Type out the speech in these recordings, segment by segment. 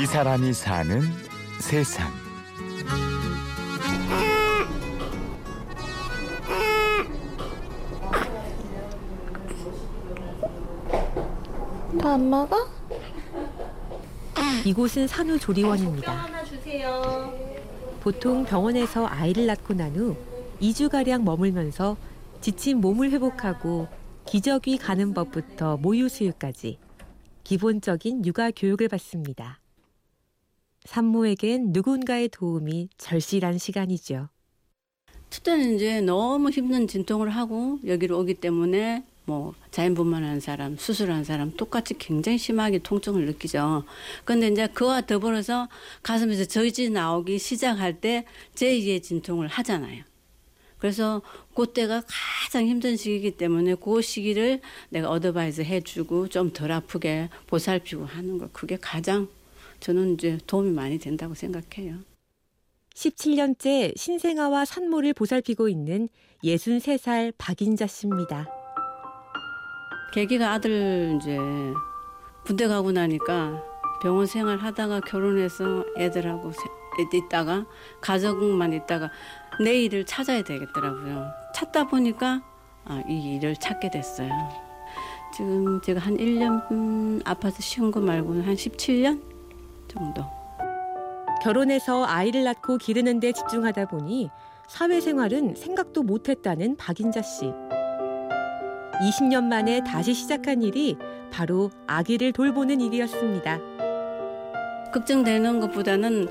이 사람이 사는 세상. 다 안 먹어? 이곳은 산후조리원입니다. 보통 병원에서 아이를 낳고 난 후 2주가량 머물면서 지친 몸을 회복하고 기저귀 가는 법부터 모유 수유까지 기본적인 육아 교육을 받습니다. 산모에겐 누군가의 도움이 절실한 시간이죠. 첫째는 이제 너무 힘든 진통을 하고 여기로 오기 때문에 뭐 자연분만한 사람, 수술한 사람 똑같이 굉장히 심하게 통증을 느끼죠. 그런데 이제 그와 더불어서 가슴에서 저지 나오기 시작할 때 제2의 진통을 하잖아요. 그래서 그때가 가장 힘든 시기이기 때문에 그 시기를 내가 어드바이스 해주고 좀 덜 아프게 보살피고 하는 거 그게 가장 저는 이제 도움이 많이 된다고 생각해요. 17년째 신생아와 산모를 보살피고 있는 63살 박인자 씨입니다. 계기가 아들 이제 군대 가고 나니까 병원 생활 하다가 결혼해서 애들하고 있다가 가족만 있다가 내 일을 찾아야 되겠더라고요. 찾다 보니까 아, 이 일을 찾게 됐어요. 지금 제가 한 1년 음, 아파서 쉬운 거 말고는 한 17년 정도. 결혼해서 아이를 낳고 기르는 데 집중하다 보니 사회생활은 생각도 못했다는 박인자 씨. 20년 만에 다시 시작한 일이 바로 아기를 돌보는 일이었습니다. 걱정되는 것보다는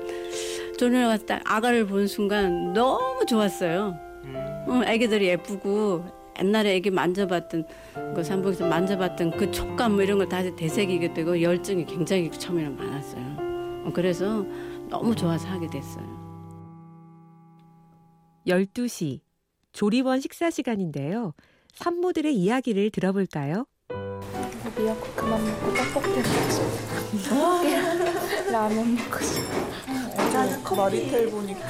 왔을 때 아가를 본 순간 너무 좋았어요. 응, 애기들이 예쁘고 옛날에 애기 만져봤던 그 산복에서 만져봤던 그 촉감 뭐 이런 걸 다시 되새기게 되고 열정이 굉장히 처음에는 많았어요. 그래서 너무 좋아서 하게 됐어요. 12시 조리원 식사 시간인데요. 산모들의 이야기를 들어볼까요? 미역국 그만 먹고 떡볶이 먹고 싶어. 라면 먹고 싶어. 마리텔 보니까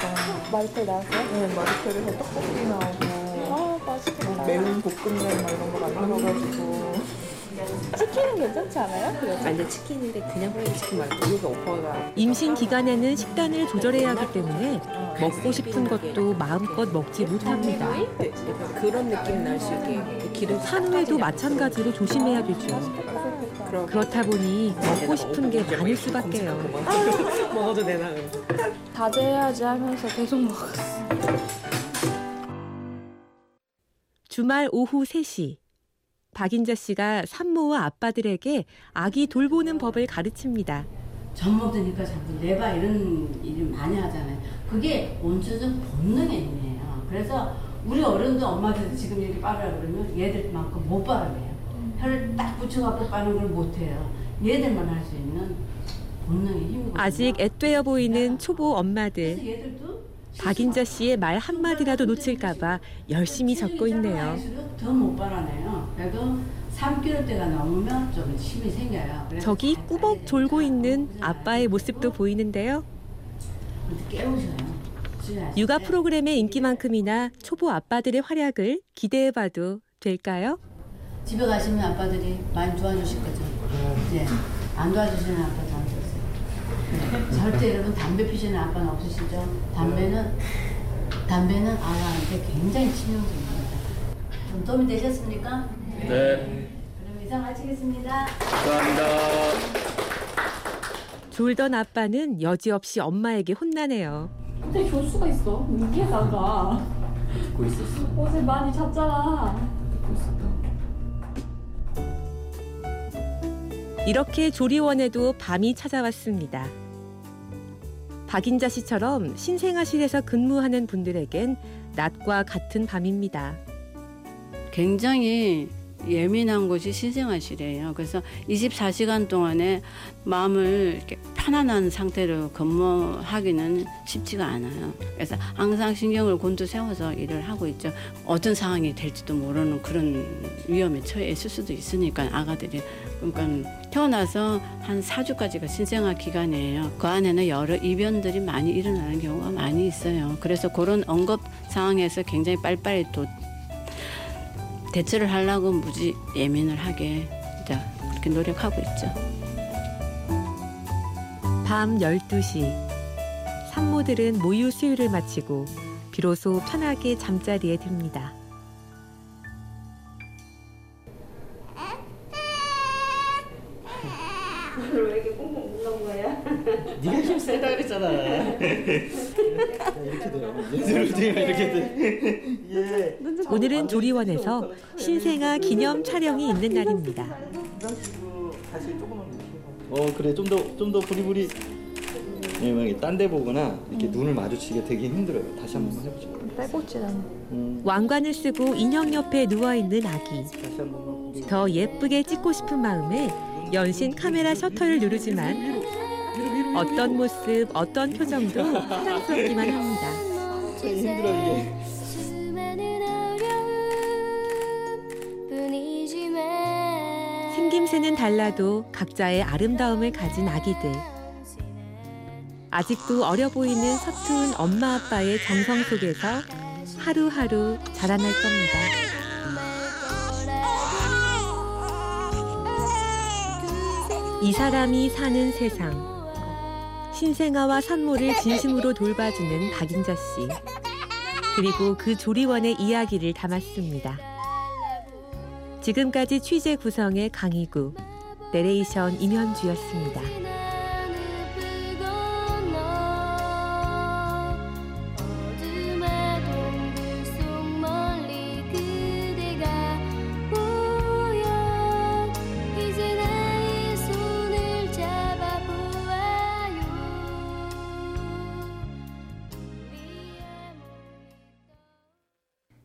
마리텔 나왔어요? 네, 마리텔에서 떡볶이 나오고 아 맛있겠다. 매운 볶음면 막 이런 거 만들어가지고 치킨은 괜찮지 않아요? 그래도? 아니 치킨인데 그냥 프라이드 치킨 말고 여기가 오빠가 임신 기간에는 식단을 조절해야 하기 때문에 먹고 싶은 것도 마음껏 먹지 못합니다. 그런 느낌 날 수 있게 기름 산후에도 마찬가지로 조심해야 되죠. 그렇다 보니 먹고 싶은 게 많을 수밖에요. 먹어도 되나 그럼. 자제해야지 하면서 계속 먹었어. 주말 오후 3시 박인자 씨가 산모와 아빠들에게 아기 돌보는 법을 가르칩니다. 젖 먹으니까 자꾸 내봐 이런 일을 많이 하잖아요. 그게 원초적 본능의 힘이에요. 그래서 우리 어른도 엄마들 지금 이렇게 빨으라 그러면 얘들만큼 못 빨아내요. 혀를 딱 붙여갖고 빠는 걸 못해요. 얘들만 할 수 있는 본능의 힘이거든요. 아직 애되어 보이는 초보 그래서 엄마들 박인자 씨의 말 한마디라도 놓칠까봐 열심히 적고 있네요. 더못 빨아내요. 그래도 3kg대가 넘으면 좀 힘이 생겨요. 저기 잘 꾸벅 졸고. 있는 아빠의 모습도 보이는데요. 깨우셔요. 육아 때. 프로그램의 인기만큼이나 초보 아빠들의 활약을 기대해봐도 될까요? 집에 가시면 아빠들이 많이 도와주실 거죠. 네. 안 도와주시는 아빠도 안 계세요. 네. 절대 여러분 담배 피시는 아빠는 없으시죠? 담배는 담배는 아이한테 굉장히 치명적입니다. 좀 도움이 되셨습니까? 네, 그럼 이상 마치겠습니다. 감사합니다. 졸던 아빠는 여지없이 엄마에게 혼나네요. 근데 교수가 있어. 이게 나가. 듣고 있었어. 어제 많이 잤잖아. 듣고 있었다. 이렇게 조리원에도 밤이 찾아왔습니다. 박인자 씨처럼 신생아실에서 근무하는 분들에겐 낮과 같은 밤입니다. 굉장히 예민한 곳이 신생아실이에요. 그래서 24시간 동안에 마음을 편안한 상태로 근무하기는 쉽지가 않아요. 그래서 항상 신경을 곤두세워서 일을 하고 있죠. 어떤 상황이 될지도 모르는 그런 위험에 처해 있을 수도 있으니까 아가들이 그러니까 태어나서 한 4주까지가 신생아 기간이에요. 그 안에는 여러 이변들이 많이 일어나는 경우가 많이 있어요. 그래서 그런 응급 상황에서 굉장히 빨리빨리 또 대처를 하려고 무지 예민을 하게 그렇게 노력하고 있죠. 밤 12시 산모들은 모유 수유를 마치고 비로소 편하게 잠자리에 듭니다. 네가 힘 세다 그랬잖아. 이렇게 돼요. 얘들을 뒤에 이렇게 돼. 예. 오늘은 조리원에서 신생아 기념 촬영이 있는 날입니다. 이런 식으로 다시 조금만 어 그래 좀 더 좀 더 부리부리. 네, 만약에 딴데 보거나 이렇게 눈을 마주치게 되게 힘들어요. 다시 한 번만 해보죠. 빼고지는 음, 왕관을 쓰고 인형 옆에 누워 있는 아기. 다시 한 번만. 부리- 더 예쁘게 찍고 싶은 마음에 연신 카메라 셔터를 누르지만 어떤 모습, 어떤 표정도 사랑스럽기만 합니다. 참 힘들어 이게. 생김새는 달라도 각자의 아름다움을 가진 아기들. 아직도 어려 보이는 서툰 엄마 아빠의 정성 속에서 하루하루 자라날 겁니다. 이 사람이 사는 세상. 신생아와 산모를 진심으로 돌봐주는 박인자 씨. 그리고 그 조리원의 이야기를 담았습니다. 지금까지 취재 구성의 강희구, 내레이션 임현주였습니다.